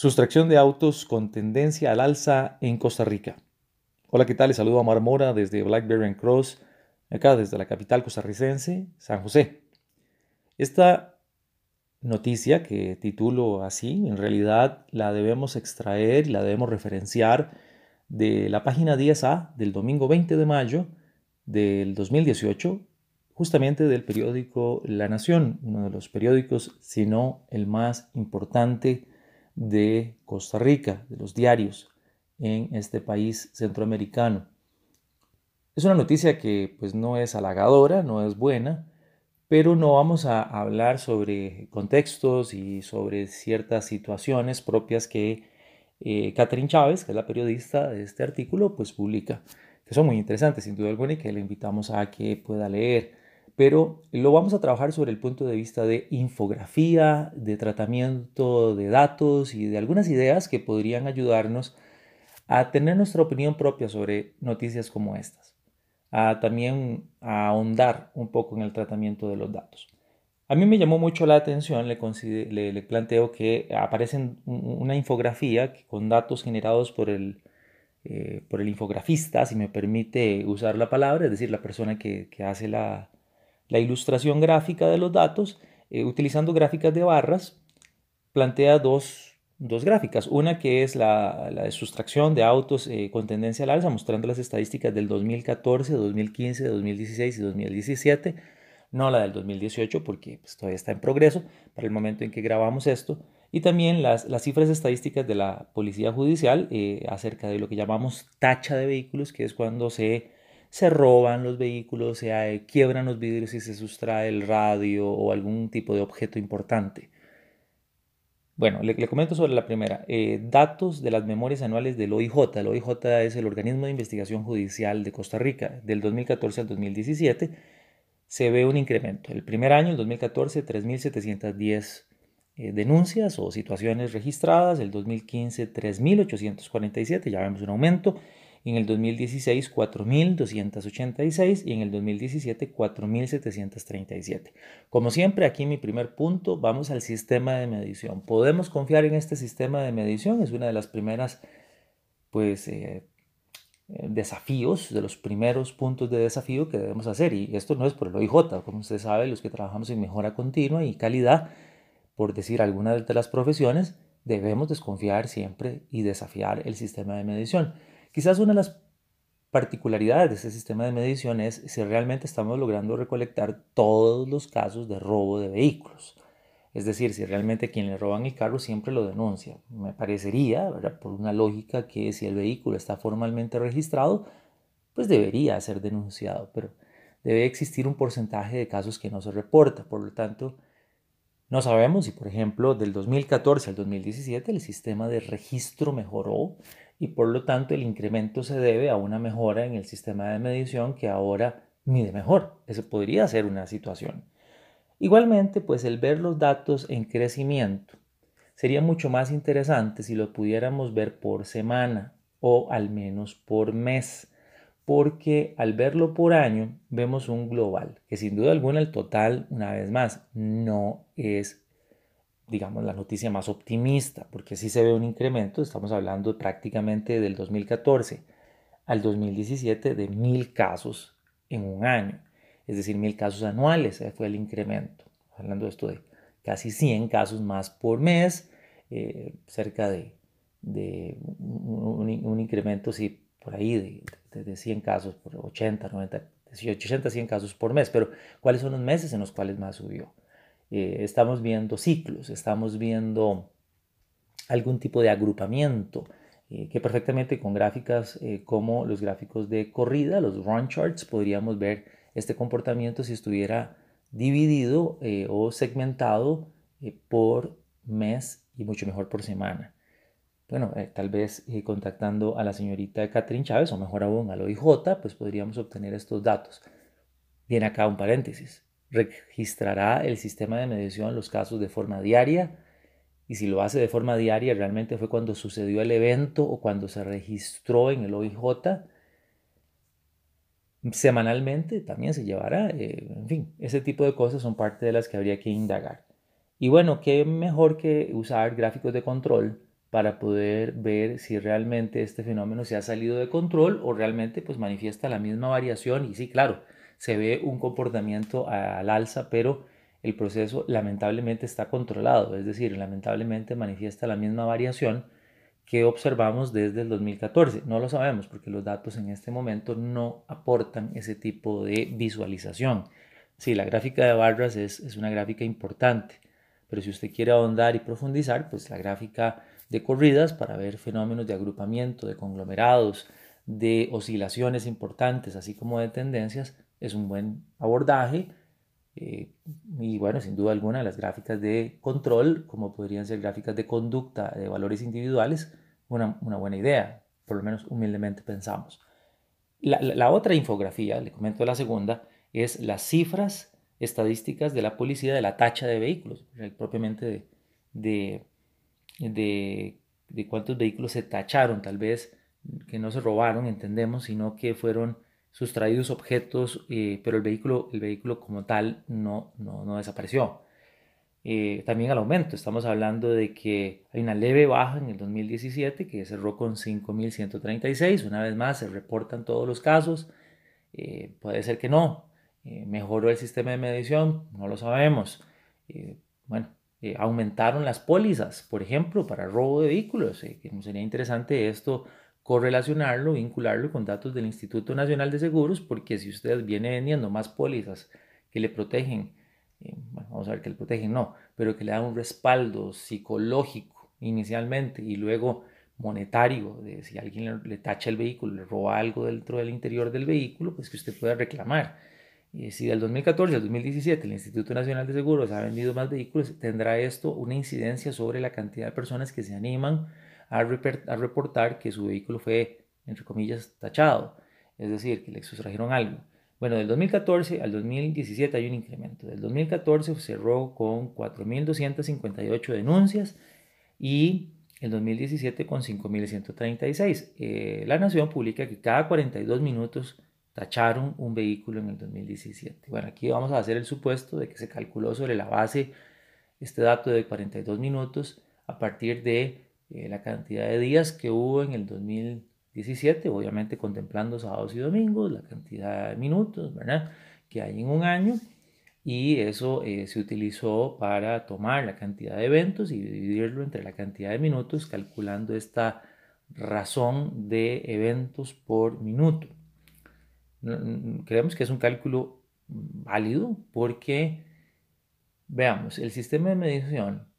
Sustracción de autos con tendencia al alza en Costa Rica. Hola, ¿qué tal? Les saludo a Mar Mora desde Blackberry Cross, acá desde la capital costarricense, San José. Esta noticia que titulo así, en realidad la debemos extraer y la debemos referenciar de la página 10A del domingo 20 de mayo del 2018, justamente del periódico La Nación, uno de los periódicos, si no el más importante de Costa Rica, de los diarios en este país centroamericano. Es una noticia que pues no es halagadora, no es buena, pero no vamos a hablar sobre contextos y sobre ciertas situaciones propias que eh, Catherine Chávez, que es la periodista de este artículo, pues publica, que son muy interesantes sin duda alguna y que le invitamos a que pueda leer pero lo vamos a trabajar sobre el punto de vista de infografía, de tratamiento de datos y de algunas ideas que podrían ayudarnos a tener nuestra opinión propia sobre noticias como estas, a también a ahondar un poco en el tratamiento de los datos. A mí me llamó mucho la atención, le, le, planteo que aparece una infografía con datos generados por el, eh, por el infografista, si me permite usar la palabra, es decir, la persona que, que hace la, la ilustración gráfica de los datos, eh, utilizando gráficas de barras, plantea dos, gráficas. Una que es la, de sustracción de autos eh, con tendencia al alza, mostrando las estadísticas del 2014, 2015, 2016 y 2017. No la del 2018 porque pues, todavía está en progreso para el momento en que grabamos esto. Y también las, cifras estadísticas de la Policía Judicial eh, acerca de lo que llamamos tacha de vehículos, que es cuando se se roban los vehículos, se quiebran los vidrios y se sustrae el radio o algún tipo de objeto importante. Bueno, le, comento sobre la primera. Eh, datos de las memorias anuales del OIJ. El OIJ es el Organismo de Investigación Judicial de Costa Rica. Del 2014 al 2017 se ve un incremento. El primer año, el 2014, 3.710 eh, denuncias o situaciones registradas. El 2015, 3.847, ya vemos un aumento en el 2016 4.286 y en el 2017 4.737. Como siempre, aquí mi primer punto, vamos al sistema de medición. ¿Podemos confiar en este sistema de medición? Es una de las primeras, pues, eh, eh, desafíos, de los primeros puntos de desafío que debemos hacer. Y esto no es por el OIJ, como usted sabe, los que trabajamos en mejora continua y calidad, por decir algunas de las profesiones, debemos desconfiar siempre y desafiar el sistema de medición. Quizás una de las particularidades de este sistema de medición es si realmente estamos logrando recolectar todos los casos de robo de vehículos. Es decir, si realmente quien le roban el carro siempre lo denuncia. Me parecería, por una lógica, que si el vehículo está formalmente registrado, pues debería ser denunciado, pero debe existir un porcentaje de casos que no se reporta. Por lo tanto, no sabemos si, por ejemplo, del 2014 al 2017 el sistema de registro mejoró y por lo tanto el incremento se debe a una mejora en el sistema de medición que ahora mide mejor. Eso podría ser una situación. Igualmente, pues el ver los datos en crecimiento sería mucho más interesante si lo pudiéramos ver por semana o al menos por mes, porque al verlo por año vemos un global, que sin duda alguna el total, una vez más, no es digamos, la noticia más optimista, porque si se ve un incremento, estamos hablando prácticamente del 2014 al 2017 de mil casos en un año, es decir, mil casos anuales, ese fue el incremento, hablando de esto de casi 100 casos más por mes, eh, cerca de, de un, incremento, sí, por ahí de, de, 100 casos, por 80, 90, 80, 100 casos por mes, pero ¿cuáles son los meses en los cuales más subió? Eh, estamos viendo ciclos, estamos viendo algún tipo de agrupamiento eh, que perfectamente con gráficas eh, como los gráficos de corrida, los run charts, podríamos ver este comportamiento si estuviera dividido o segmentado por mes y mucho mejor por semana. Bueno, tal vez contactando a la señorita Catherine Chávez o mejor aún al OIJ, pues podríamos obtener estos datos. Viene acá un paréntesis registrará el sistema de medición los casos de forma diaria y si lo hace de forma diaria realmente fue cuando sucedió el evento o cuando se registró en el OIJ. Semanalmente también se llevará, eh, en fin, ese tipo de cosas son parte de las que habría que indagar. Y bueno, qué mejor que usar gráficos de control para poder ver si realmente este fenómeno se ha salido de control o realmente pues manifiesta la misma variación y sí, claro, se ve un comportamiento al alza, pero el proceso lamentablemente está controlado, es decir, lamentablemente manifiesta la misma variación que observamos desde el 2014. No lo sabemos porque los datos en este momento no aportan ese tipo de visualización. Sí, la gráfica de barras es, es una gráfica importante, pero si usted quiere ahondar y profundizar, pues la gráfica de corridas para ver fenómenos de agrupamiento, de conglomerados, de oscilaciones importantes, así como de tendencias, es un buen abordaje. Eh, y bueno, sin duda alguna, las gráficas de control, como podrían ser gráficas de conducta de valores individuales, una, buena idea, por lo menos humildemente pensamos. La, otra infografía, le comento la segunda, es las cifras estadísticas de la policía de la tacha de vehículos, propiamente de, de, de, cuántos vehículos se tacharon, tal vez que no se robaron, entendemos, sino que fueron sustraídos objetos, eh, pero el vehículo, el vehículo como tal no, no, no desapareció. Eh, también al aumento. Estamos hablando de que hay una leve baja en el 2017 que cerró con 5.136. Una vez más, se reportan todos los casos. Eh, puede ser que no. Eh, mejoró el sistema de medición, no lo sabemos. bueno, aumentaron las pólizas, por ejemplo, para robo de vehículos. que sería interesante esto correlacionarlo, vincularlo con datos del Instituto Nacional de Seguros, porque si usted viene vendiendo más pólizas que le protegen vamos a ver que le protegen, no, pero que le da un respaldo psicológico inicialmente y luego monetario, de si alguien le, tacha el vehículo, le roba algo dentro del interior del vehículo, pues que usted pueda reclamar. Y si del 2014 al 2017 el Instituto Nacional de Seguros ha vendido más vehículos, tendrá esto una incidencia sobre la cantidad de personas que se animan a, reportar que su vehículo fue, entre comillas, tachado. Es decir, que le sustrajeron algo. Bueno, del 2014 al 2017 hay un incremento. Del 2014 cerró con 4.258 denuncias y el 2017 con 5.136. Eh, la Nación publica que cada 42 minutos tacharon un vehículo en el 2017. Bueno, aquí vamos a hacer el supuesto de que se calculó sobre la base este dato de 42 minutos a partir de eh, la cantidad de días que hubo en el 2017 17, obviamente contemplando sábados y domingos, la cantidad de minutos ¿verdad? que hay en un año y eso eh, se utilizó para tomar la cantidad de eventos y dividirlo entre la cantidad de minutos calculando esta razón de eventos por minuto. Creemos que es un cálculo válido porque, veamos, el sistema de medición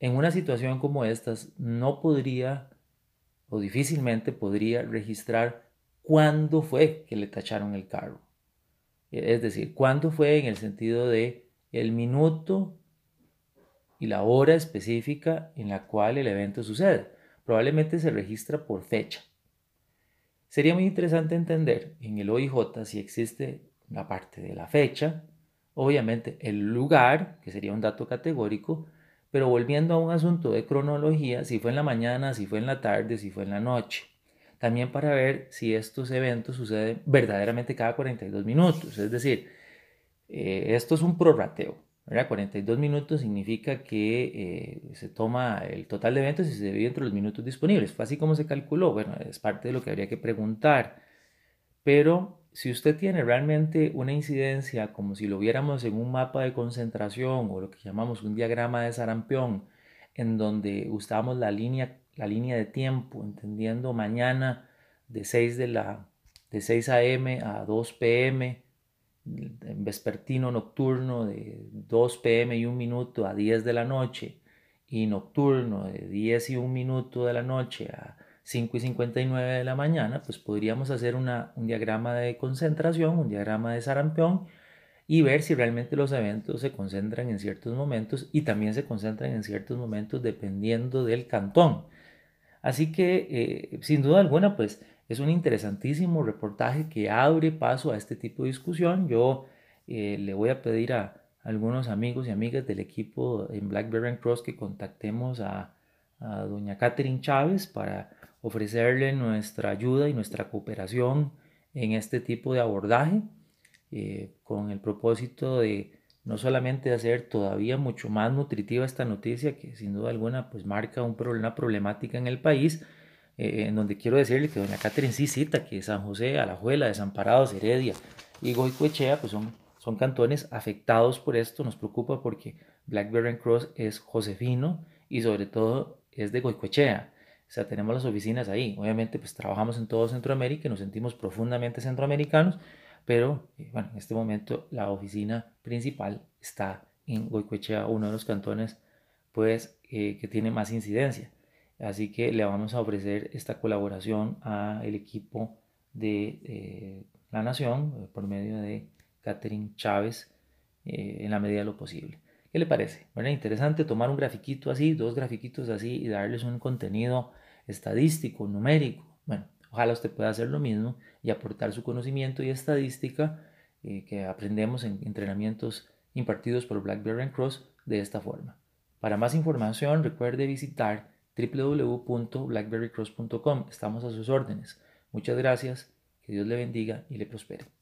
en una situación como estas no podría o difícilmente podría registrar cuándo fue que le tacharon el carro. Es decir, cuándo fue en el sentido de el minuto y la hora específica en la cual el evento sucede. Probablemente se registra por fecha. Sería muy interesante entender en el OIJ si existe la parte de la fecha, obviamente el lugar, que sería un dato categórico, pero volviendo a un asunto de cronología, si fue en la mañana, si fue en la tarde, si fue en la noche. También para ver si estos eventos suceden verdaderamente cada 42 minutos. Es decir, eh, esto es un prorrateo. ¿verdad? 42 minutos significa que eh, se toma el total de eventos y se divide entre los minutos disponibles. Fue así como se calculó. Bueno, es parte de lo que habría que preguntar. Pero si usted tiene realmente una incidencia como si lo viéramos en un mapa de concentración o lo que llamamos un diagrama de sarampión, en donde usamos la línea, la línea de tiempo, entendiendo mañana de 6, de la, de 6 a.m. a 2 p.m., vespertino nocturno de 2 p.m. y un minuto a 10 de la noche, y nocturno de 10 y un minuto de la noche a 5 y 59 de la mañana, pues podríamos hacer un diagrama de concentración, un diagrama de sarampión y ver si realmente los eventos se concentran en ciertos momentos y también se concentran en ciertos momentos dependiendo del cantón. Así que, eh, sin duda alguna, pues es un interesantísimo reportaje que abre paso a este tipo de discusión. Yo eh, le voy a pedir a algunos amigos y amigas del equipo en Blackberry Cross que contactemos a, a doña Catherine Chávez para ofrecerle nuestra ayuda y nuestra cooperación en este tipo de abordaje eh, con el propósito de, no solamente hacer todavía mucho más nutritiva esta noticia, que sin duda alguna pues marca un una problemática en el país, eh, en donde quiero decirle que doña Catherine sí cita que San José, Alajuela, Desamparados, Heredia y Goicoechea pues son, son cantones afectados por esto, nos preocupa porque Blackberry Cross es josefino y sobre todo es de Goicoechea. O sea, tenemos las oficinas ahí. Obviamente, pues trabajamos en todo Centroamérica y nos sentimos profundamente centroamericanos, pero eh, bueno, en este momento la oficina principal está en Goicoechea, uno de los cantones pues eh, que tiene más incidencia. Así que le vamos a ofrecer esta colaboración al equipo de eh, la Nación por medio de Catherine Chávez en la medida de lo posible. ¿Qué le parece? Bueno, interesante tomar un grafiquito así, dos grafiquitos así y darles un contenido estadístico, numérico. Bueno, ojalá usted pueda hacer lo mismo y aportar su conocimiento y estadística eh, que aprendemos en entrenamientos impartidos por Blackberry Cross de esta forma. Para más información recuerde visitar www.blackberrycross.com. Estamos a sus órdenes. Muchas gracias, que Dios le bendiga y le prospere.